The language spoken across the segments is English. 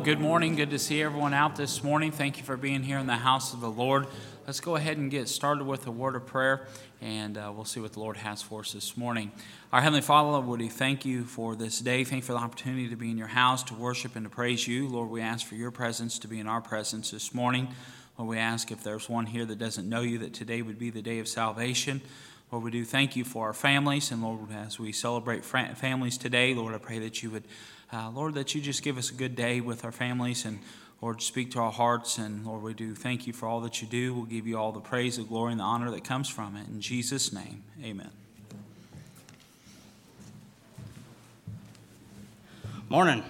Well, good morning. Good to see everyone out this morning. Thank you for being here in the house of the Lord. Let's go ahead and get started with a word of prayer, and uh, we'll see what the Lord has for us this morning. Our Heavenly Father, Would we thank you for this day. Thank you for the opportunity to be in your house, to worship and to praise you. Lord, we ask for your presence to be in our presence this morning. Lord, we ask if there's one here that doesn't know you, that today would be the day of salvation. Lord, we do thank you for our families, and Lord, as we celebrate families today, Lord, I pray that you would uh, Lord, that you just give us a good day with our families and Lord, speak to our hearts. And Lord, we do thank you for all that you do. We'll give you all the praise, the glory, and the honor that comes from it. In Jesus' name, amen. Morning.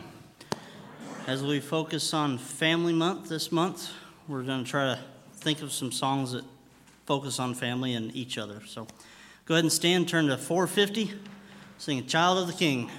As we focus on Family Month this month, we're going to try to think of some songs that focus on family and each other. So go ahead and stand, turn to 450, sing a Child of the King.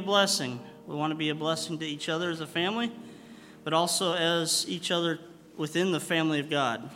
Blessing. We want to be a blessing to each other as a family, but also as each other within the family of God.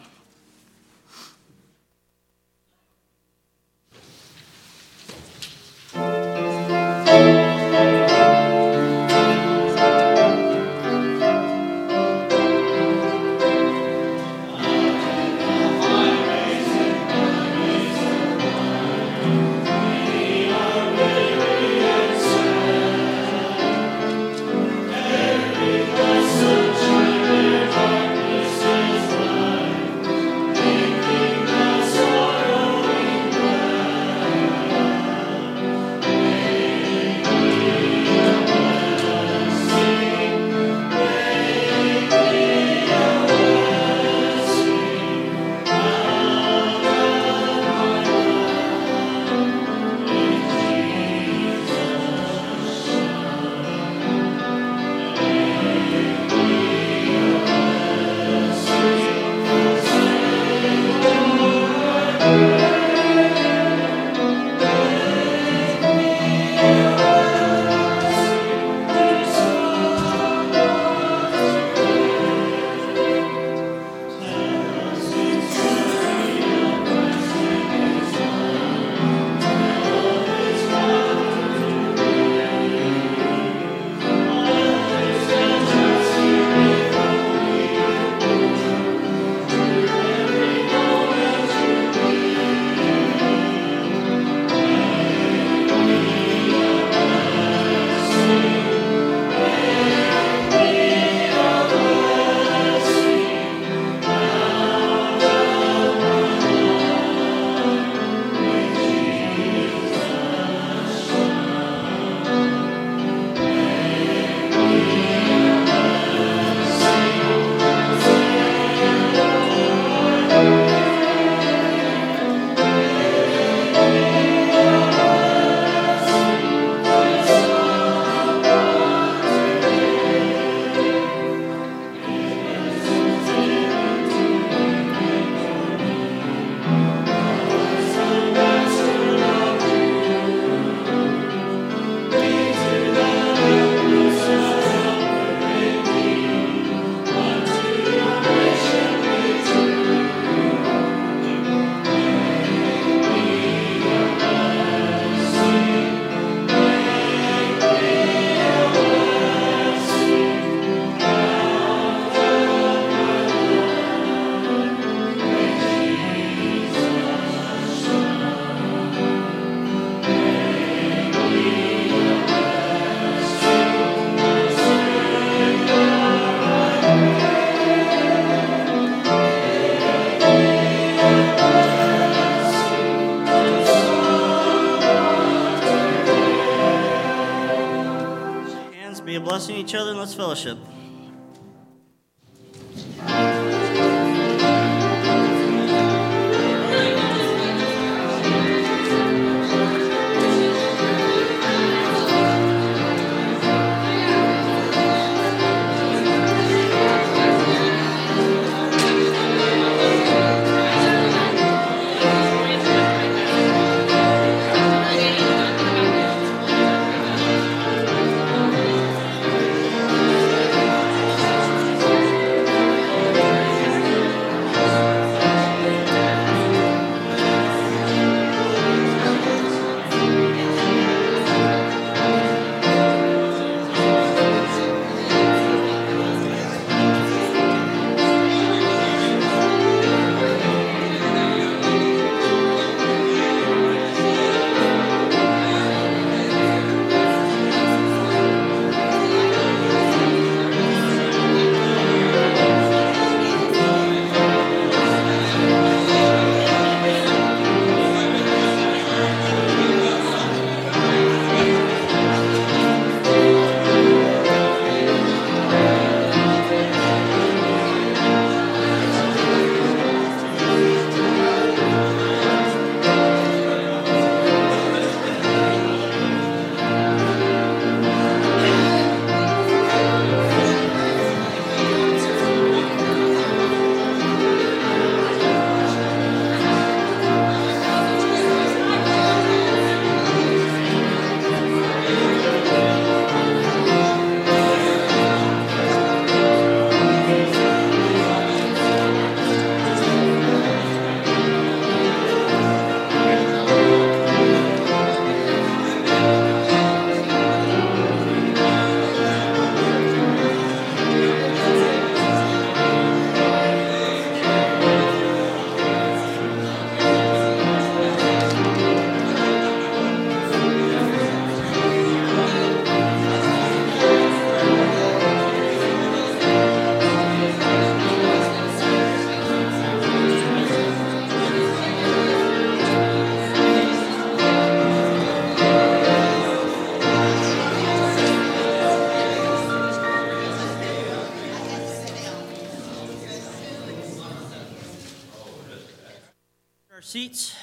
Seats.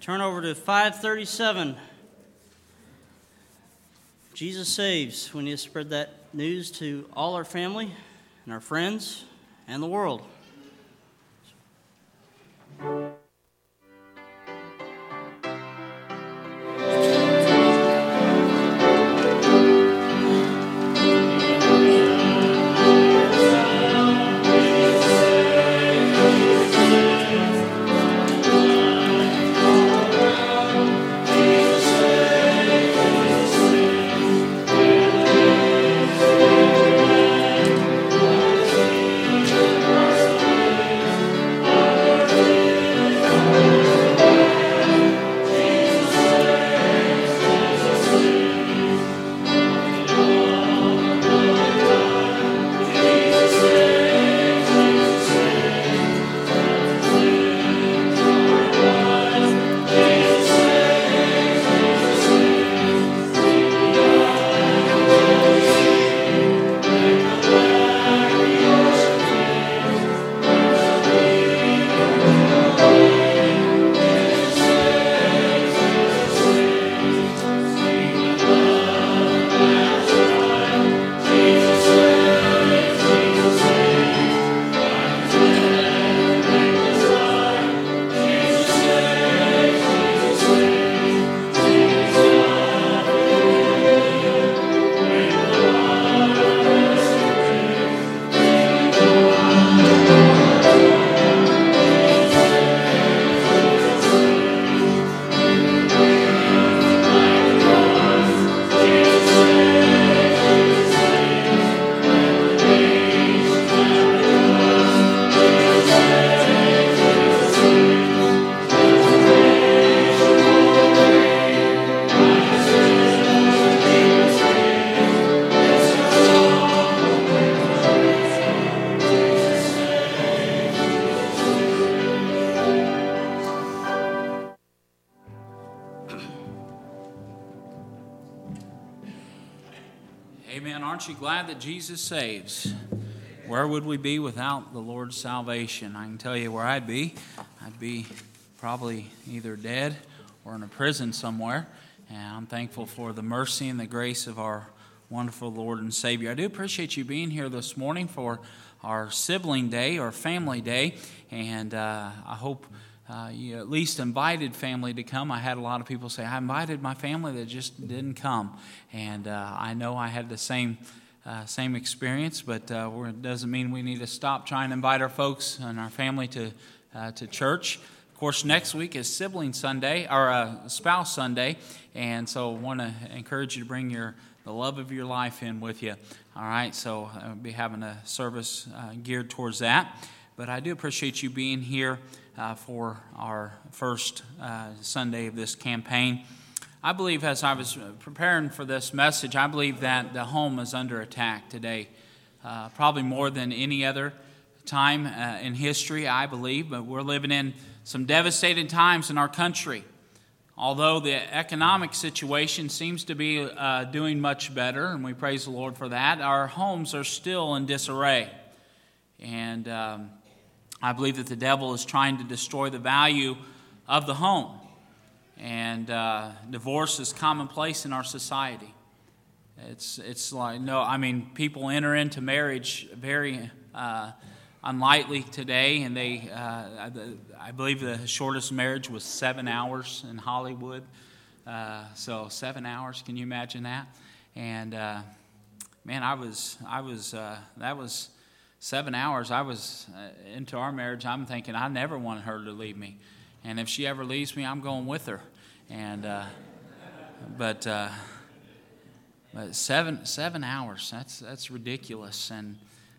Turn over to 537. Jesus saves. We need to spread that news to all our family and our friends and the world. Jesus saves? Where would we be without the Lord's salvation? I can tell you where I'd be. I'd be probably either dead or in a prison somewhere. And I'm thankful for the mercy and the grace of our wonderful Lord and Savior. I do appreciate you being here this morning for our sibling day or family day. And uh, I hope uh, you at least invited family to come. I had a lot of people say, I invited my family that just didn't come. And uh, I know I had the same uh, same experience, but uh, it doesn't mean we need to stop trying to invite our folks and our family to, uh, to church. Of course, next week is Sibling Sunday, or uh, Spouse Sunday, and so I want to encourage you to bring your the love of your life in with you. All right, so I'll be having a service uh, geared towards that. But I do appreciate you being here uh, for our first Sunday of this campaign. I believe as I was preparing for this message, I believe that the home is under attack today, uh, probably more than any other time uh, in history, I believe. But we're living in some devastating times in our country. Although the economic situation seems to be uh, doing much better, and we praise the Lord for that, our homes are still in disarray. And um, I believe that the devil is trying to destroy the value of the home and uh, divorce is commonplace in our society. It's, it's like, no, I mean, people enter into marriage very uh, unlightly today, and they, uh, I believe the shortest marriage was seven hours in Hollywood. Uh, so, seven hours, can you imagine that? And uh, man, I was, I was, uh, that was seven hours. I was into our marriage. I'm thinking, I never want her to leave me. And if she ever leaves me, I'm going with her. And uh, but uh, but seven seven hours. That's that's ridiculous. And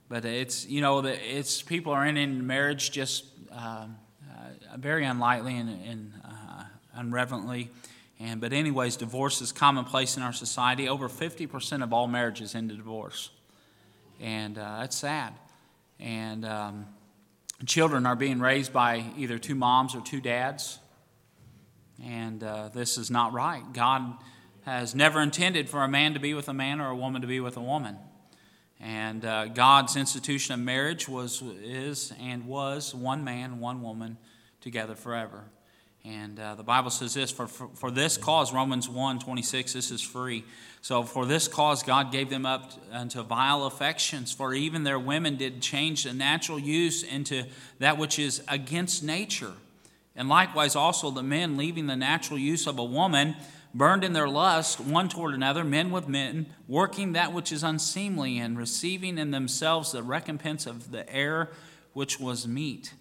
but it's you know it's people are in, in marriage just uh, uh very unlightly and, and uh, unreverently. And but anyways, divorce is commonplace in our society. Over fifty percent of all marriages end in divorce, and uh, that's sad. And um, children are being raised by either two moms or two dads. And uh, this is not right. God has never intended for a man to be with a man or a woman to be with a woman. And uh, God's institution of marriage was, is, and was one man, one woman together forever. And uh, the Bible says this for, for, for, this cause, Romans 1 26, this is free. So, for this cause, God gave them up unto vile affections, for even their women did change the natural use into that which is against nature. And likewise, also the men, leaving the natural use of a woman, burned in their lust one toward another, men with men, working that which is unseemly, and receiving in themselves the recompense of the error which was meet.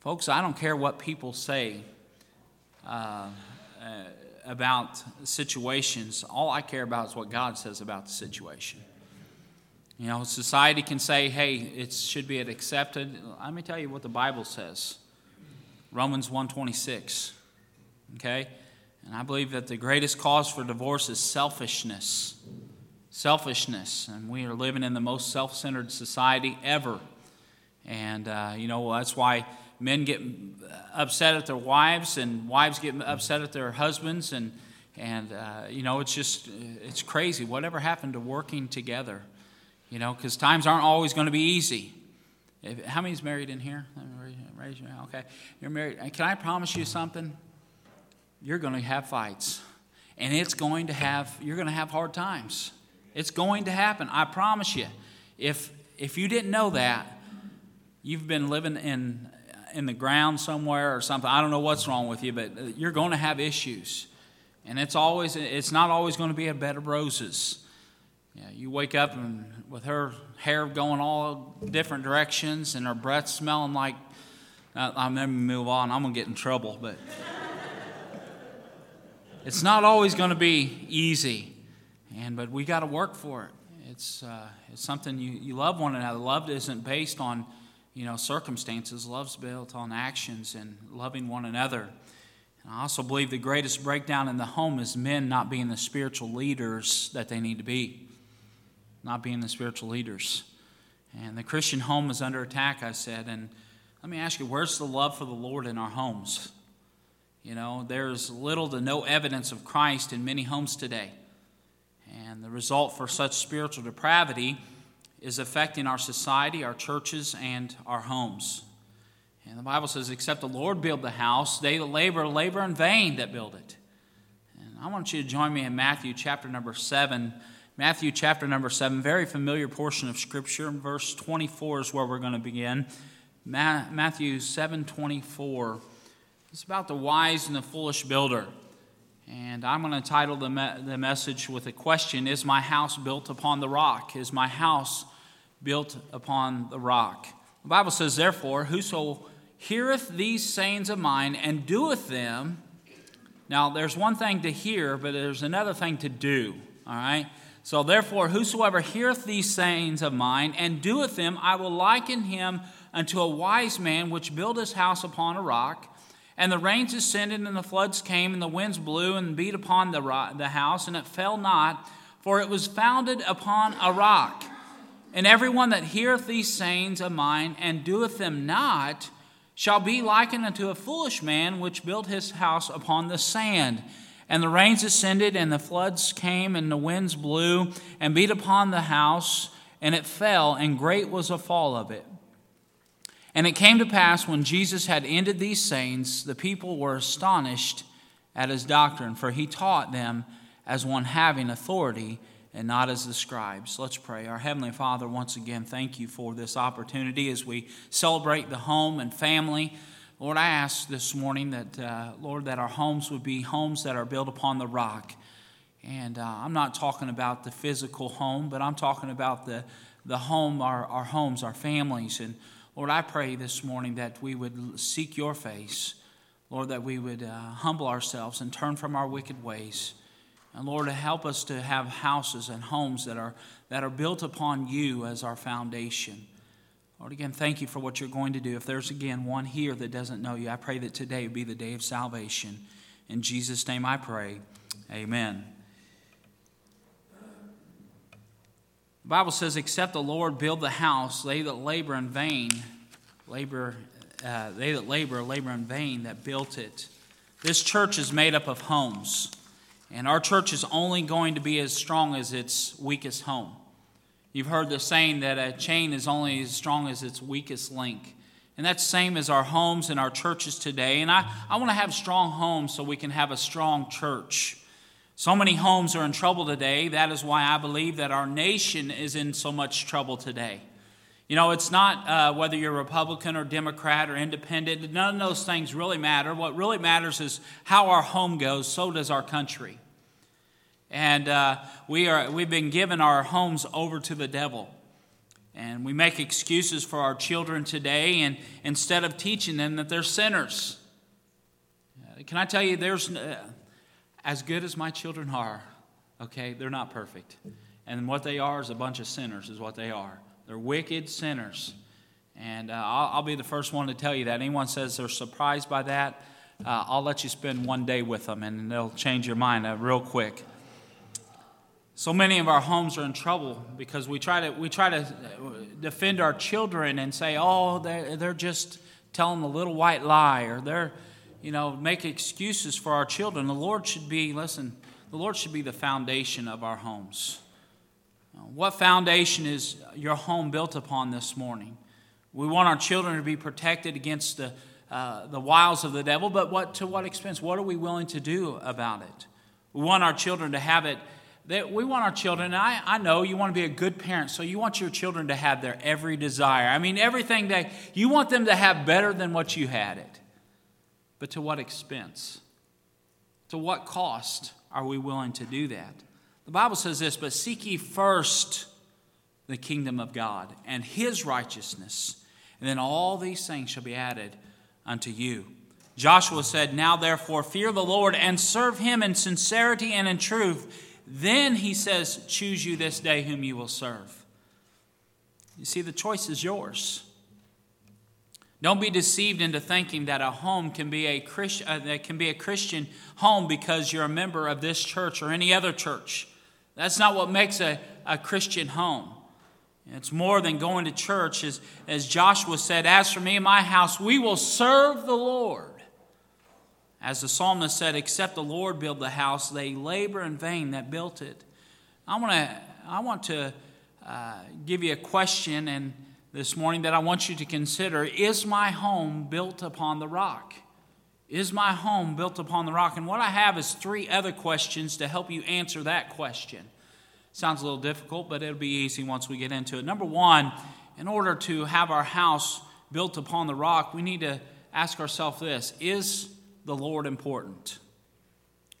Folks, I don't care what people say uh, uh, about situations. All I care about is what God says about the situation. You know, society can say, hey, it should be accepted. Let me tell you what the Bible says. Romans 126. Okay? And I believe that the greatest cause for divorce is selfishness. Selfishness. And we are living in the most self centered society ever. And, uh, you know, that's why men get upset at their wives and wives get upset at their husbands and and uh, you know it's just it's crazy. Whatever happened to working together? You know because times aren't always going to be easy. If, how many's married in here? Raise your hand. Okay. You're married can i promise you something? You're going to have fights and it's going to have you're going to have hard times. It's going to happen i promise you. If if you didn't know that you've been living in in the ground somewhere or something. I don't know what's wrong with you, but uh, you're going to have issues. And it's always it's not always going to be a bed of roses. Yeah, you wake up and with her hair going all different directions and her breath smelling like uh, I'm gonna move on. I'm gonna get in trouble, but it's not always going to be easy. And but we got to work for it. It's uh, it's something you, you love one another. Love isn't based on you know, circumstances. Love's built on actions and loving one another. And I also believe the greatest breakdown in the home is men not being the spiritual leaders that they need to be, not being the spiritual leaders. And the Christian home is under attack, I said. And let me ask you, where's the love for the Lord in our homes? You know, there's little to no evidence of Christ in many homes today. And the result for such spiritual depravity is affecting our society, our churches, and our homes. And the Bible says, Except the Lord build the house, they that labor, labor in vain that build it. And I want you to join me in Matthew chapter number 7. Matthew chapter number 7, very familiar portion of Scripture. Verse 24 is where we're going to begin. Matthew 7 24. It's about the wise and the foolish builder. And I'm going to title the, me- the message with a question Is my house built upon the rock? Is my house built upon the rock? The Bible says, Therefore, whoso heareth these sayings of mine and doeth them, now there's one thing to hear, but there's another thing to do, all right? So therefore, whosoever heareth these sayings of mine and doeth them, I will liken him unto a wise man which built his house upon a rock. And the rains descended, and the floods came, and the winds blew and beat upon the, the house, and it fell not, for it was founded upon a rock. And everyone that heareth these sayings of mine and doeth them not shall be likened unto a foolish man which built his house upon the sand. And the rains descended, and the floods came, and the winds blew and beat upon the house, and it fell, and great was the fall of it. And it came to pass when Jesus had ended these sayings, the people were astonished at his doctrine, for he taught them as one having authority and not as the scribes. Let's pray. Our Heavenly Father, once again, thank you for this opportunity as we celebrate the home and family. Lord, I ask this morning that, uh, Lord, that our homes would be homes that are built upon the rock. And uh, I'm not talking about the physical home, but I'm talking about the, the home, our, our homes, our families. And Lord, I pray this morning that we would seek your face. Lord, that we would uh, humble ourselves and turn from our wicked ways. And Lord, help us to have houses and homes that are, that are built upon you as our foundation. Lord, again, thank you for what you're going to do. If there's again one here that doesn't know you, I pray that today would be the day of salvation. In Jesus' name I pray. Amen. The Bible says, Except the Lord build the house, they that labor in vain, labor, uh, they that labor, labor in vain that built it. This church is made up of homes, and our church is only going to be as strong as its weakest home. You've heard the saying that a chain is only as strong as its weakest link. And that's same as our homes and our churches today. And I, I want to have strong homes so we can have a strong church. So many homes are in trouble today. That is why I believe that our nation is in so much trouble today. You know, it's not uh, whether you're Republican or Democrat or independent, none of those things really matter. What really matters is how our home goes, so does our country. And uh, we are, we've been given our homes over to the devil. And we make excuses for our children today, and instead of teaching them that they're sinners. Uh, can I tell you, there's. Uh, as good as my children are, okay, they're not perfect. And what they are is a bunch of sinners, is what they are. They're wicked sinners. And uh, I'll, I'll, be the first one to tell you that. Anyone says they're surprised by that, uh, I'll let you spend one day with them and they'll change your mind uh, real quick. So many of our homes are in trouble because we try to, we try to defend our children and say, oh, they're, they're just telling a little white lie or they're you know, make excuses for our children. The Lord should be, listen, the Lord should be the foundation of our homes. What foundation is your home built upon this morning? We want our children to be protected against the, uh, the wiles of the devil, but what, to what expense? What are we willing to do about it? We want our children to have it. That we want our children, I, I know you want to be a good parent, so you want your children to have their every desire. I mean, everything that you want them to have better than what you had it. But to what expense? To what cost are we willing to do that? The Bible says this, but seek ye first the kingdom of God and his righteousness, and then all these things shall be added unto you. Joshua said, Now therefore fear the Lord and serve him in sincerity and in truth. Then he says, Choose you this day whom you will serve. You see, the choice is yours. Don't be deceived into thinking that a home can be a, Christ, uh, that can be a Christian home because you're a member of this church or any other church. That's not what makes a, a Christian home. It's more than going to church. As, as Joshua said, As for me and my house, we will serve the Lord. As the psalmist said, Except the Lord build the house, they labor in vain that built it. I want to I want to uh, give you a question and this morning that I want you to consider: Is my home built upon the rock? Is my home built upon the rock? And what I have is three other questions to help you answer that question. Sounds a little difficult, but it'll be easy once we get into it. Number one, in order to have our house built upon the rock, we need to ask ourselves this Is the Lord important?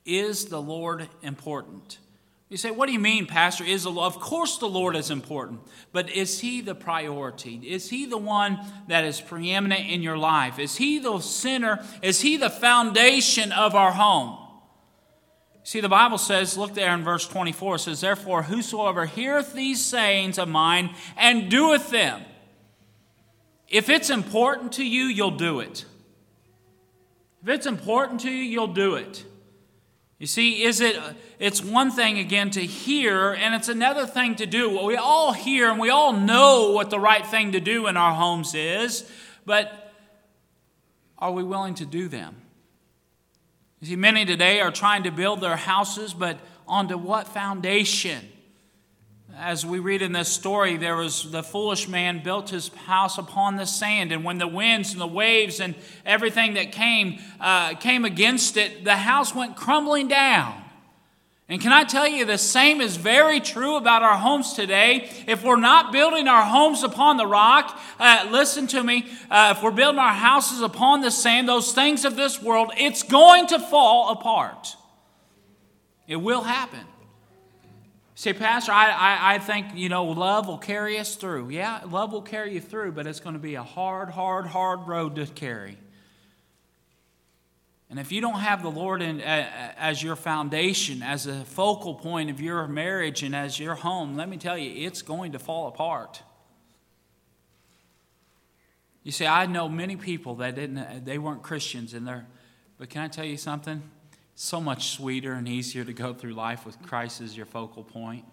Is the Lord important? You say, what do you mean, Pastor? Is the, of course the Lord is important, but is He the priority? Is He the one that is preeminent in your life? Is He the center? Is He the foundation of our home? See, the Bible says, look there in verse 24, it says, Therefore, whosoever heareth these sayings of mine and doeth them, if it's important to you, you'll do it. If it's important to you, you'll do it. You see, is it it's one thing again to hear and it's another thing to do. Well, we all hear and we all know what the right thing to do in our homes is, but are we willing to do them? You see, many today are trying to build their houses, but onto what foundation? As we read in this story, there was the foolish man built his house upon the sand, and when the winds and the waves and everything that came uh, came against it, the house went crumbling down. And can I tell you, the same is very true about our homes today. If we're not building our homes upon the rock, uh, listen to me, uh, if we're building our houses upon the sand, those things of this world, it's going to fall apart. It will happen. Say, Pastor, I, I, I think, you know, love will carry us through. Yeah, love will carry you through, but it's going to be a hard, hard, hard road to carry. And if you don't have the Lord in, uh, as your foundation, as a focal point of your marriage and as your home, let me tell you, it's going to fall apart. You see, I know many people that didn't, they weren't Christians, and they're, but can I tell you something? So much sweeter and easier to go through life with Christ as your focal point.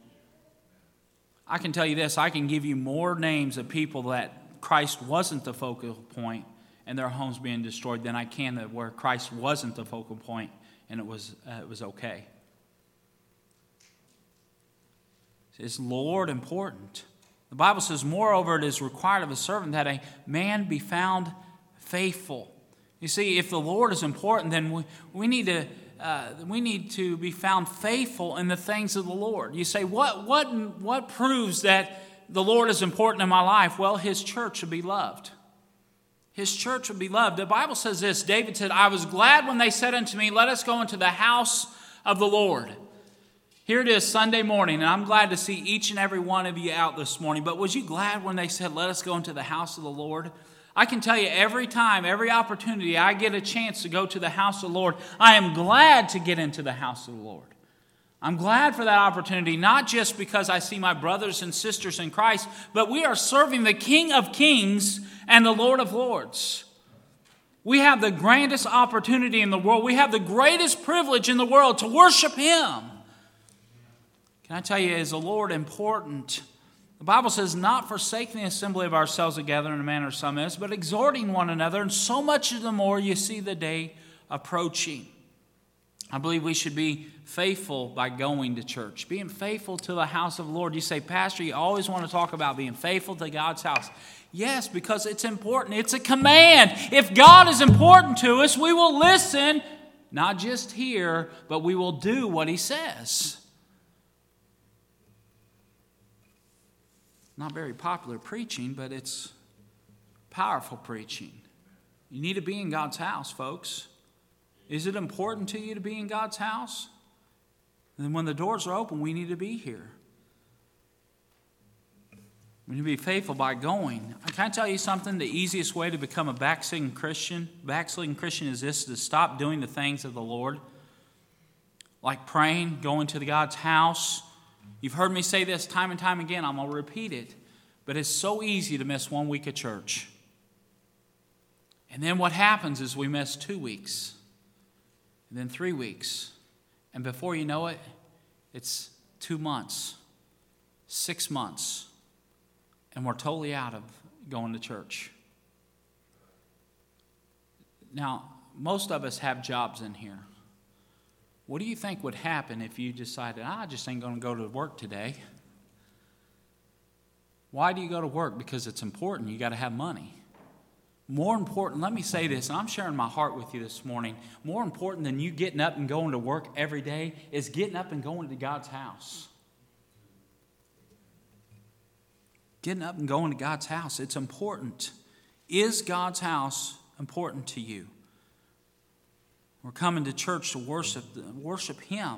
I can tell you this I can give you more names of people that Christ wasn't the focal point and their homes being destroyed than I can that where Christ wasn't the focal point and it was, uh, it was okay. Is Lord important? The Bible says, Moreover, it is required of a servant that a man be found faithful. You see, if the Lord is important, then we, we need to uh, we need to be found faithful in the things of the Lord. You say, what, what, what proves that the Lord is important in my life? Well, His church should be loved. His church would be loved. The Bible says this David said, I was glad when they said unto me, Let us go into the house of the Lord. Here it is, Sunday morning, and I'm glad to see each and every one of you out this morning. But was you glad when they said, Let us go into the house of the Lord? I can tell you every time, every opportunity I get a chance to go to the house of the Lord, I am glad to get into the house of the Lord. I'm glad for that opportunity, not just because I see my brothers and sisters in Christ, but we are serving the King of Kings and the Lord of Lords. We have the grandest opportunity in the world. We have the greatest privilege in the world to worship Him. Can I tell you, is the Lord important? The Bible says, not forsaking the assembly of ourselves together in a manner some is, but exhorting one another, and so much the more you see the day approaching. I believe we should be faithful by going to church, being faithful to the house of the Lord. You say, Pastor, you always want to talk about being faithful to God's house. Yes, because it's important. It's a command. If God is important to us, we will listen, not just hear, but we will do what He says. Not very popular preaching, but it's powerful preaching. You need to be in God's house, folks. Is it important to you to be in God's house? And when the doors are open, we need to be here. We need to be faithful by going. Can I tell you something? The easiest way to become a backsliding Christian, backsliding Christian is this to stop doing the things of the Lord. Like praying, going to the God's house, You've heard me say this time and time again. I'm going to repeat it. But it's so easy to miss one week of church. And then what happens is we miss two weeks, and then three weeks. And before you know it, it's two months, six months, and we're totally out of going to church. Now, most of us have jobs in here. What do you think would happen if you decided, I just ain't going to go to work today? Why do you go to work? Because it's important. You got to have money. More important, let me say this, and I'm sharing my heart with you this morning. More important than you getting up and going to work every day is getting up and going to God's house. Getting up and going to God's house, it's important. Is God's house important to you? We're coming to church to worship, worship Him.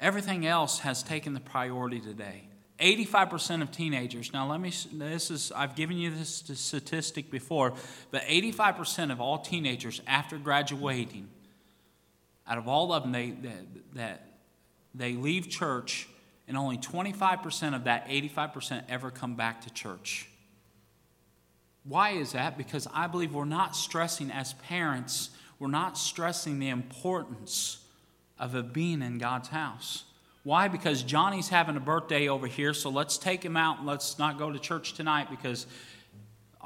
Everything else has taken the priority today. 85% of teenagers, now let me, this is, I've given you this statistic before, but 85% of all teenagers after graduating, out of all of them, they, that, that they leave church, and only 25% of that 85% ever come back to church. Why is that? Because I believe we're not stressing as parents, we're not stressing the importance of a being in God's house. Why? Because Johnny's having a birthday over here, so let's take him out and let's not go to church tonight because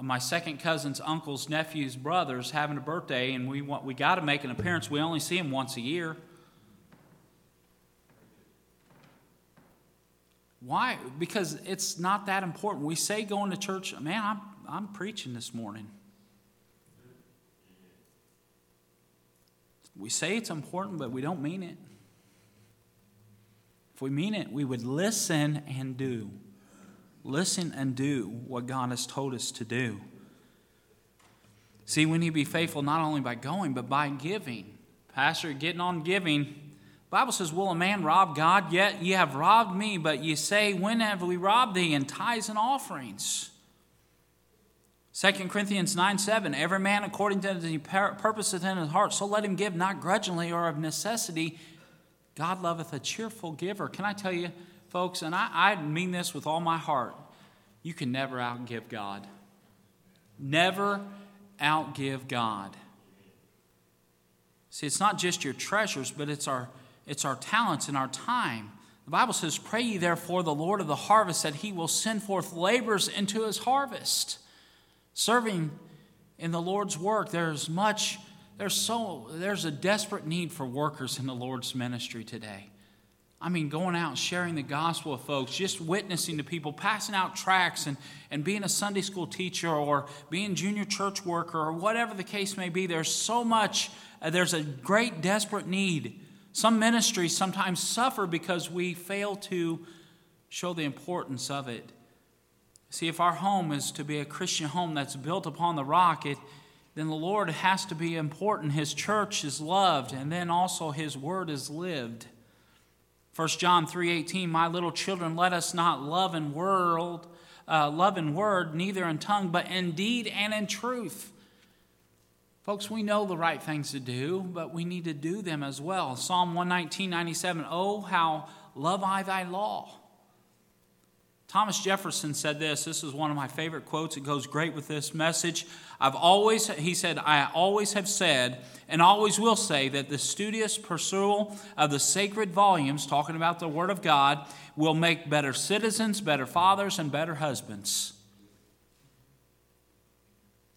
my second cousin's uncle's nephew's brother's having a birthday and we want we got to make an appearance. We only see him once a year. Why? Because it's not that important. We say going to church, man, I'm I'm preaching this morning. We say it's important, but we don't mean it. If we mean it, we would listen and do. Listen and do what God has told us to do. See, we need to be faithful not only by going, but by giving. Pastor, getting on giving. Bible says, Will a man rob God? Yet ye have robbed me, but ye say, When have we robbed thee? In tithes and offerings. 2 Corinthians 9 7, every man according to the purpose within his heart, so let him give, not grudgingly or of necessity. God loveth a cheerful giver. Can I tell you, folks, and I, I mean this with all my heart, you can never outgive God. Never outgive God. See, it's not just your treasures, but it's our, it's our talents and our time. The Bible says, Pray ye therefore the Lord of the harvest that he will send forth laborers into his harvest. Serving in the Lord's work, there's much, there's so, there's a desperate need for workers in the Lord's ministry today. I mean, going out and sharing the gospel with folks, just witnessing to people, passing out tracts and, and being a Sunday school teacher or being junior church worker or whatever the case may be. There's so much, uh, there's a great desperate need. Some ministries sometimes suffer because we fail to show the importance of it. See, if our home is to be a Christian home that's built upon the rock, it, then the Lord has to be important. His church is loved, and then also His word is lived. 1 John 3:18, My little children, let us not love in world, uh, love in word, neither in tongue, but in deed and in truth. Folks, we know the right things to do, but we need to do them as well. Psalm 119, 97, Oh, how love I thy law. Thomas Jefferson said this. This is one of my favorite quotes. It goes great with this message. I've always, he said, I always have said and always will say that the studious pursuit of the sacred volumes, talking about the Word of God, will make better citizens, better fathers, and better husbands.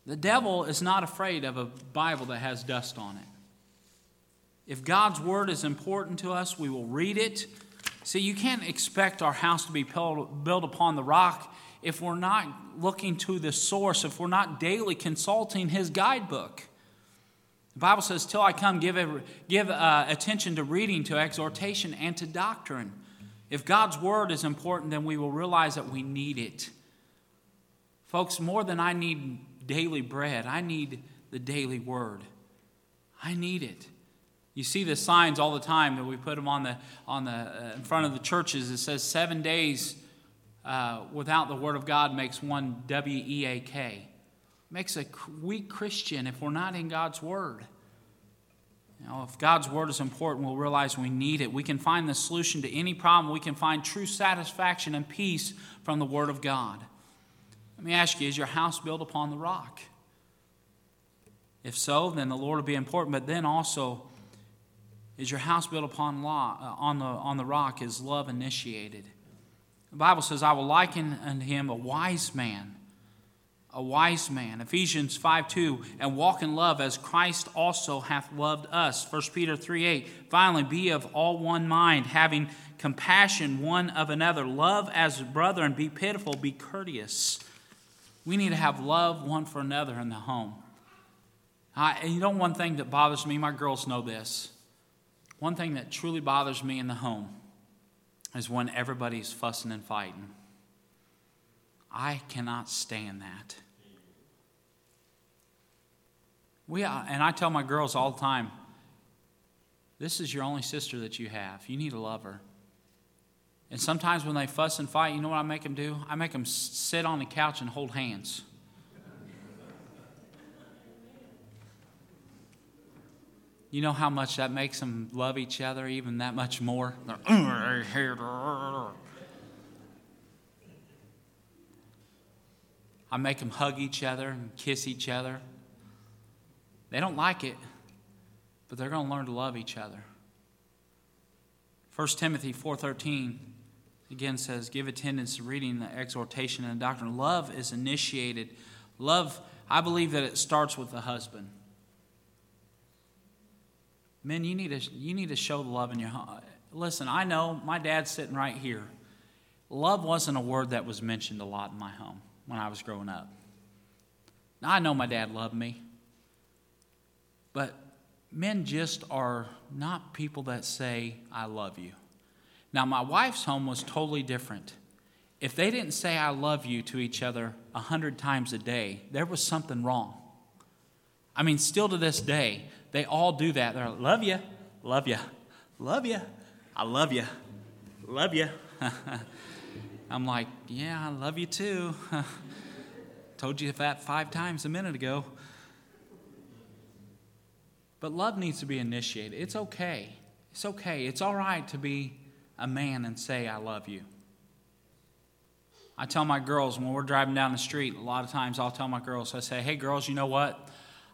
The devil is not afraid of a Bible that has dust on it. If God's Word is important to us, we will read it See, you can't expect our house to be built upon the rock if we're not looking to the source, if we're not daily consulting His guidebook. The Bible says, Till I come, give, give uh, attention to reading, to exhortation, and to doctrine. If God's word is important, then we will realize that we need it. Folks, more than I need daily bread, I need the daily word. I need it. You see the signs all the time that we put them on the, on the, uh, in front of the churches. It says seven days uh, without the Word of God makes one W E A K. Makes a weak Christian if we're not in God's Word. You know, if God's Word is important, we'll realize we need it. We can find the solution to any problem. We can find true satisfaction and peace from the Word of God. Let me ask you is your house built upon the rock? If so, then the Lord will be important. But then also, is your house built upon law, uh, on, the, on the rock? Is love initiated? The Bible says, I will liken unto him a wise man. a wise man. Ephesians 5 2, and walk in love as Christ also hath loved us. 1 Peter 3 8, finally, be of all one mind, having compassion one of another. Love as brethren, be pitiful, be courteous. We need to have love one for another in the home. I, and you know, one thing that bothers me, my girls know this. One thing that truly bothers me in the home is when everybody's fussing and fighting. I cannot stand that. We, uh, and I tell my girls all the time this is your only sister that you have. You need to love her. And sometimes when they fuss and fight, you know what I make them do? I make them sit on the couch and hold hands. You know how much that makes them love each other even that much more? I make them hug each other and kiss each other. They don't like it, but they're going to learn to love each other. 1 Timothy 4:13 again says, "Give attendance to reading, the exhortation, and the doctrine. Love is initiated. Love, I believe that it starts with the husband. Men, you need to you need to show the love in your home. Listen, I know my dad's sitting right here. Love wasn't a word that was mentioned a lot in my home when I was growing up. Now I know my dad loved me, but men just are not people that say, I love you. Now, my wife's home was totally different. If they didn't say, I love you to each other a hundred times a day, there was something wrong. I mean, still to this day, they all do that. They're like, love you, love you, love you, I love you, love you. I'm like, yeah, I love you too. Told you that five times a minute ago. But love needs to be initiated. It's okay. It's okay. It's all right to be a man and say, I love you. I tell my girls when we're driving down the street, a lot of times I'll tell my girls, I say, hey, girls, you know what?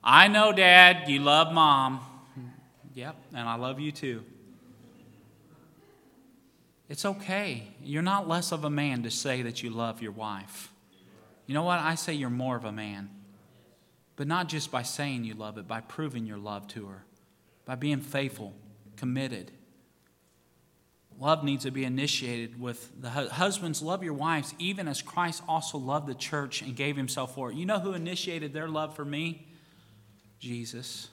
I know, Dad, you love mom. Yep, and I love you too. It's okay. You're not less of a man to say that you love your wife. You know what? I say you're more of a man. But not just by saying you love it, by proving your love to her, by being faithful, committed. Love needs to be initiated with the husbands love your wives even as Christ also loved the church and gave himself for it. You know who initiated their love for me? Jesus.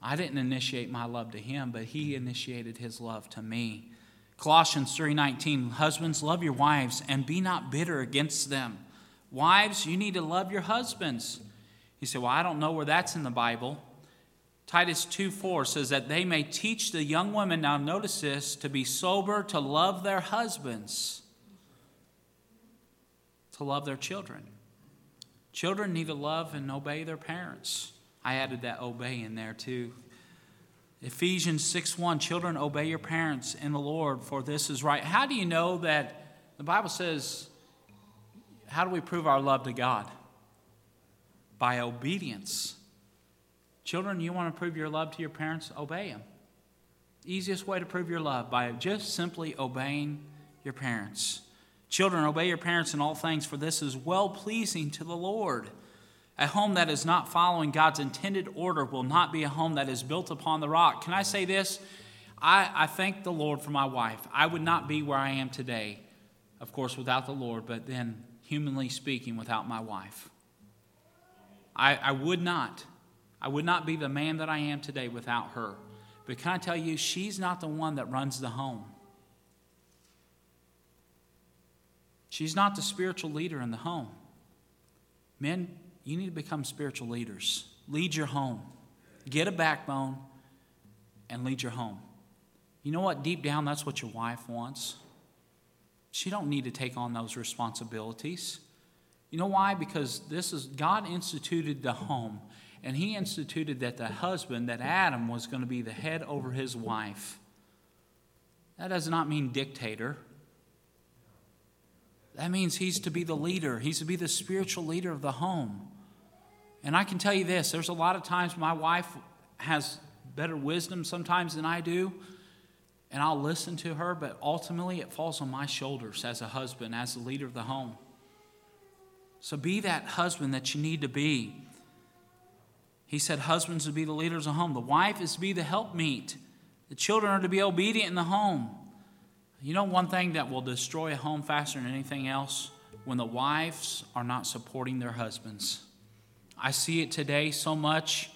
I didn't initiate my love to him, but he initiated his love to me. Colossians 3:19 Husbands love your wives and be not bitter against them. Wives, you need to love your husbands. You said, Well, I don't know where that's in the Bible. Titus 2 4 says that they may teach the young women, now notice this, to be sober, to love their husbands, to love their children. Children need to love and obey their parents. I added that obey in there too. Ephesians 6 1 Children, obey your parents in the Lord, for this is right. How do you know that the Bible says how do we prove our love to God? By obedience. Children, you want to prove your love to your parents? Obey them. Easiest way to prove your love by just simply obeying your parents. Children, obey your parents in all things, for this is well pleasing to the Lord. A home that is not following God's intended order will not be a home that is built upon the rock. Can I say this? I, I thank the Lord for my wife. I would not be where I am today, of course, without the Lord, but then humanly speaking, without my wife. I, I would not. I would not be the man that I am today without her. But can I tell you, she's not the one that runs the home. She's not the spiritual leader in the home. Men, you need to become spiritual leaders. Lead your home. Get a backbone and lead your home. You know what? Deep down, that's what your wife wants. She don't need to take on those responsibilities. You know why? Because this is God instituted the home, and He instituted that the husband, that Adam, was going to be the head over his wife. That does not mean dictator. That means he's to be the leader. He's to be the spiritual leader of the home. And I can tell you this there's a lot of times my wife has better wisdom sometimes than I do and I'll listen to her, but ultimately it falls on my shoulders as a husband, as the leader of the home. So be that husband that you need to be. He said husbands to be the leaders of home. The wife is to be the helpmeet. The children are to be obedient in the home. You know one thing that will destroy a home faster than anything else? When the wives are not supporting their husbands. I see it today so much,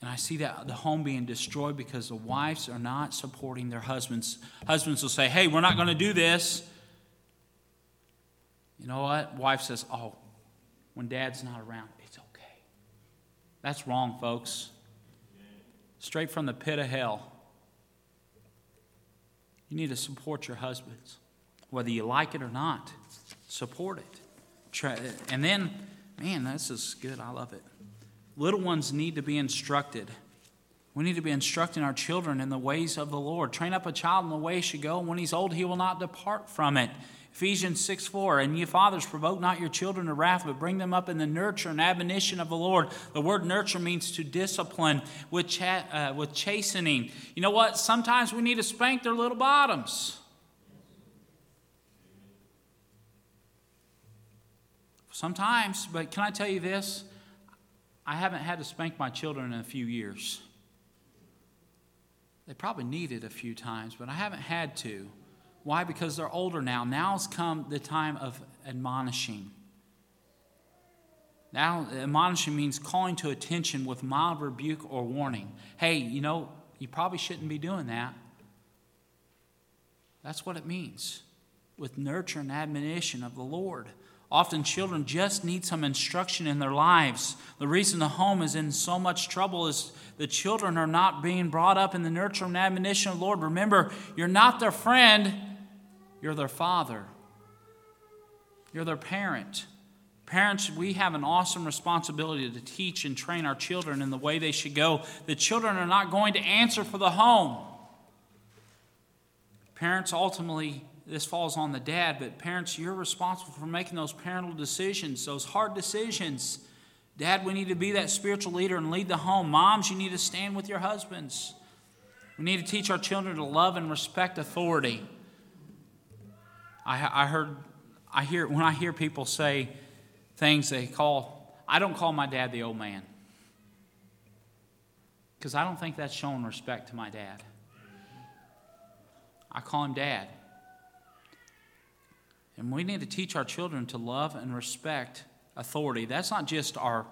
and I see that the home being destroyed because the wives are not supporting their husbands. Husbands will say, Hey, we're not going to do this. You know what? Wife says, Oh, when dad's not around, it's okay. That's wrong, folks. Straight from the pit of hell. You need to support your husbands, whether you like it or not. Support it. And then, man, this is good. I love it. Little ones need to be instructed. We need to be instructing our children in the ways of the Lord. Train up a child in the way he should go, and when he's old, he will not depart from it. Ephesians 6 4, and ye fathers, provoke not your children to wrath, but bring them up in the nurture and admonition of the Lord. The word nurture means to discipline with, cha- uh, with chastening. You know what? Sometimes we need to spank their little bottoms. Sometimes, but can I tell you this? I haven't had to spank my children in a few years. They probably need it a few times, but I haven't had to. Why? Because they're older now. Now's come the time of admonishing. Now, admonishing means calling to attention with mild rebuke or warning. Hey, you know, you probably shouldn't be doing that. That's what it means with nurture and admonition of the Lord. Often children just need some instruction in their lives. The reason the home is in so much trouble is the children are not being brought up in the nurture and admonition of the Lord. Remember, you're not their friend, you're their father, you're their parent. Parents, we have an awesome responsibility to teach and train our children in the way they should go. The children are not going to answer for the home. Parents, ultimately, this falls on the dad, but parents, you're responsible for making those parental decisions, those hard decisions. Dad, we need to be that spiritual leader and lead the home. Moms, you need to stand with your husbands. We need to teach our children to love and respect authority. I, I heard, I hear, when I hear people say things they call, I don't call my dad the old man. Because I don't think that's showing respect to my dad. I call him dad. And we need to teach our children to love and respect authority. That's not just our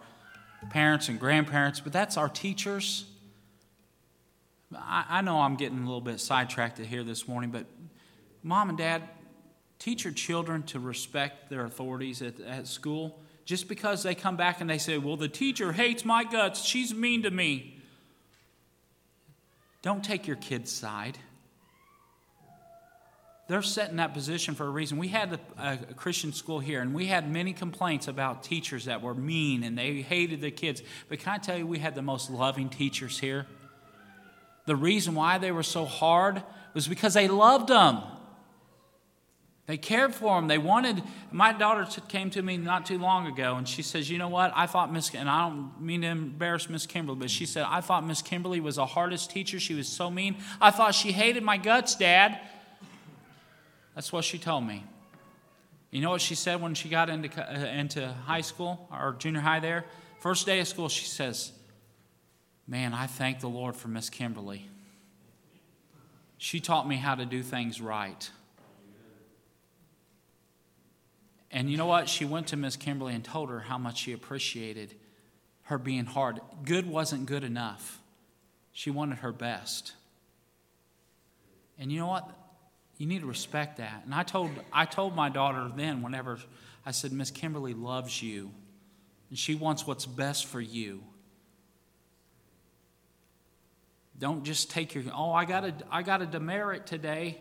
parents and grandparents, but that's our teachers. I, I know I'm getting a little bit sidetracked here this morning, but mom and dad, teach your children to respect their authorities at, at school. Just because they come back and they say, Well, the teacher hates my guts, she's mean to me. Don't take your kid's side. They're set in that position for a reason. We had a, a, Christian school here, and we had many complaints about teachers that were mean and they hated the kids. But can I tell you, we had the most loving teachers here? The reason why they were so hard was because they loved them. They cared for him. They wanted. My daughter came to me not too long ago, and she says, "You know what? I thought Miss, and I don't mean to embarrass Miss Kimberly, but she said I thought Miss Kimberly was the hardest teacher. She was so mean. I thought she hated my guts, Dad." That's what she told me. You know what she said when she got into uh, into high school or junior high there? First day of school, she says, "Man, I thank the Lord for Miss Kimberly. She taught me how to do things right." And you know what? She went to Miss Kimberly and told her how much she appreciated her being hard. Good wasn't good enough. She wanted her best. And you know what? You need to respect that. And I told, I told my daughter then, whenever I said, Miss Kimberly loves you, and she wants what's best for you. Don't just take your, oh, I got a, I got a demerit today.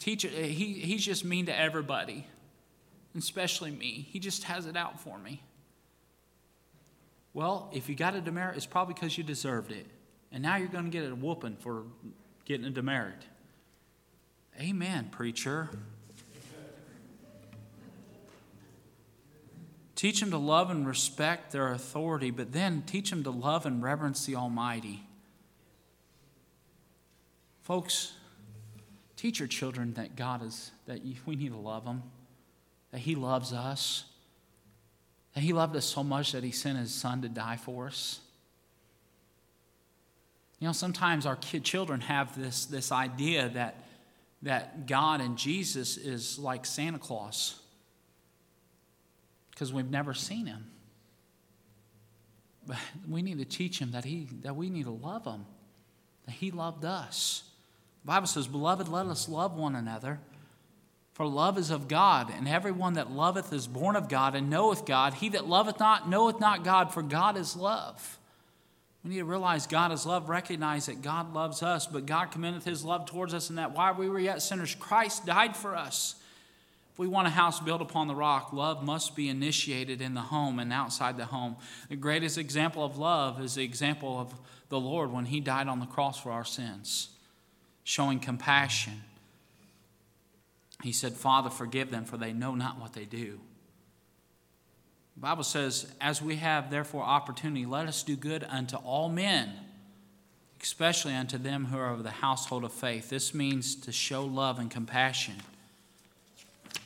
Teacher, he, he's just mean to everybody especially me. He just has it out for me. Well, if you got a demerit, it's probably because you deserved it. And now you're going to get a whooping for getting a demerit. Amen, preacher. Teach them to love and respect their authority, but then teach them to love and reverence the Almighty. Folks, teach your children that God is, that we need to love them that He loves us. That He loved us so much that He sent His Son to die for us. You know, sometimes our kid children have this, this idea that, that God and Jesus is like Santa Claus because we've never seen him. But we need to teach him that, he, that we need to love him, that he loved us. The Bible says, Beloved, let us love one another. For love is of God, and everyone that loveth is born of God and knoweth God. He that loveth not knoweth not God, for God is love. We need to realize God is love, recognize that God loves us, but God commendeth his love towards us, and that while we were yet sinners, Christ died for us. If we want a house built upon the rock, love must be initiated in the home and outside the home. The greatest example of love is the example of the Lord when he died on the cross for our sins, showing compassion he said, Father, forgive them, for they know not what they do. The Bible says, As we have therefore opportunity, let us do good unto all men, especially unto them who are of the household of faith. This means to show love and compassion.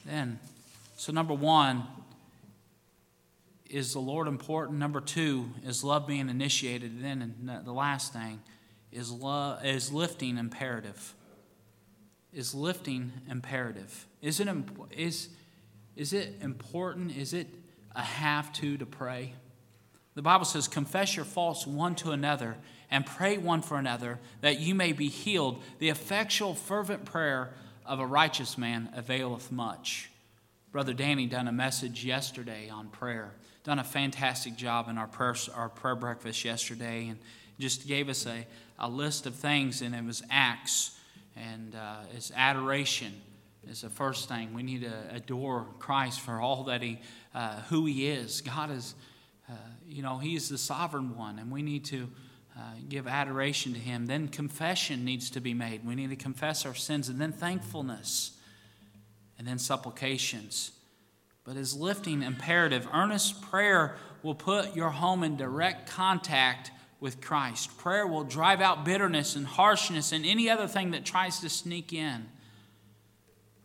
Then, so number one, is the Lord important? Number two, is love being initiated? And then the last thing is love is lifting imperative is lifting imperative? Is it, is, is it important? Is it a have to to pray? The Bible says, Confess your faults one to another and pray one for another that you may be healed. The effectual, fervent prayer of a righteous man availeth much. Brother Danny done a message yesterday on prayer. Done a fantastic job in our prayer, our prayer breakfast yesterday and just gave us a, a list of things, and it was Acts and uh, it's adoration is the first thing. We need to adore Christ for all that He, uh, who He is. God is, uh, you know, He is the sovereign one, and we need to uh, give adoration to Him. Then confession needs to be made. We need to confess our sins, and then thankfulness, and then supplications. But as lifting imperative, earnest prayer will put your home in direct contact with Christ. Prayer will drive out bitterness and harshness and any other thing that tries to sneak in.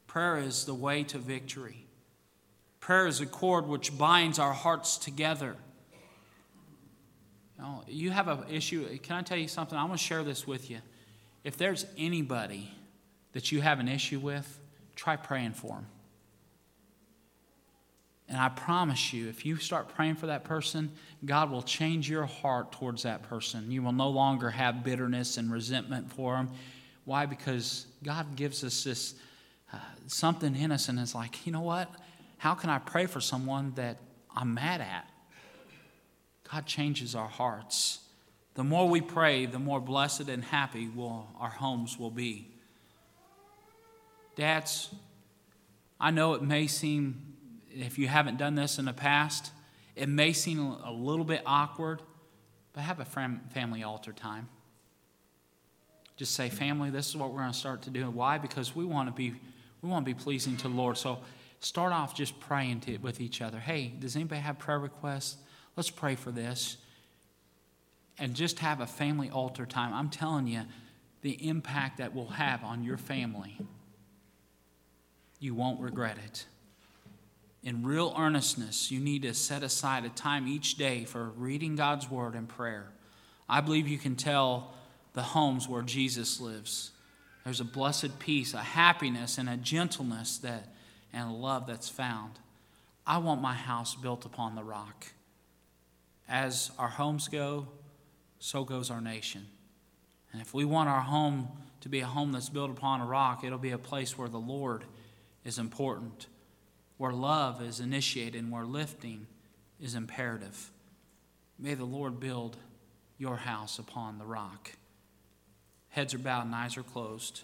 Prayer is the way to victory. Prayer is a cord which binds our hearts together. You, have an issue. Can I tell you something? I'm going to share this with you. If there's anybody that you have an issue with, try praying for them. And I promise you, if you start praying for that person, God will change your heart towards that person. You will no longer have bitterness and resentment for them. Why? Because God gives us this uh, something in us, and it's like, you know what? How can I pray for someone that I'm mad at? God changes our hearts. The more we pray, the more blessed and happy will, our homes will be. Dads, I know it may seem if you haven't done this in the past, it may seem a little bit awkward, but have a family altar time. Just say, family, this is what we're going to start to do. Why? Because we want to be we want to be pleasing to the Lord. So start off just praying to, with each other. Hey, does anybody have prayer requests? Let's pray for this. And just have a family altar time. I'm telling you, the impact that will have on your family, you won't regret it in real earnestness, you need to set aside a time each day for reading God's Word and prayer. I believe you can tell the homes where Jesus lives. There's a blessed peace, a happiness, and a gentleness that, and a love that's found. I want my house built upon the rock. As our homes go, so goes our nation. And if we want our home to be a home that's built upon a rock, it'll be a place where the Lord is important where love is initiated and where lifting is imperative. May the Lord build your house upon the rock. Heads are bowed and eyes are closed.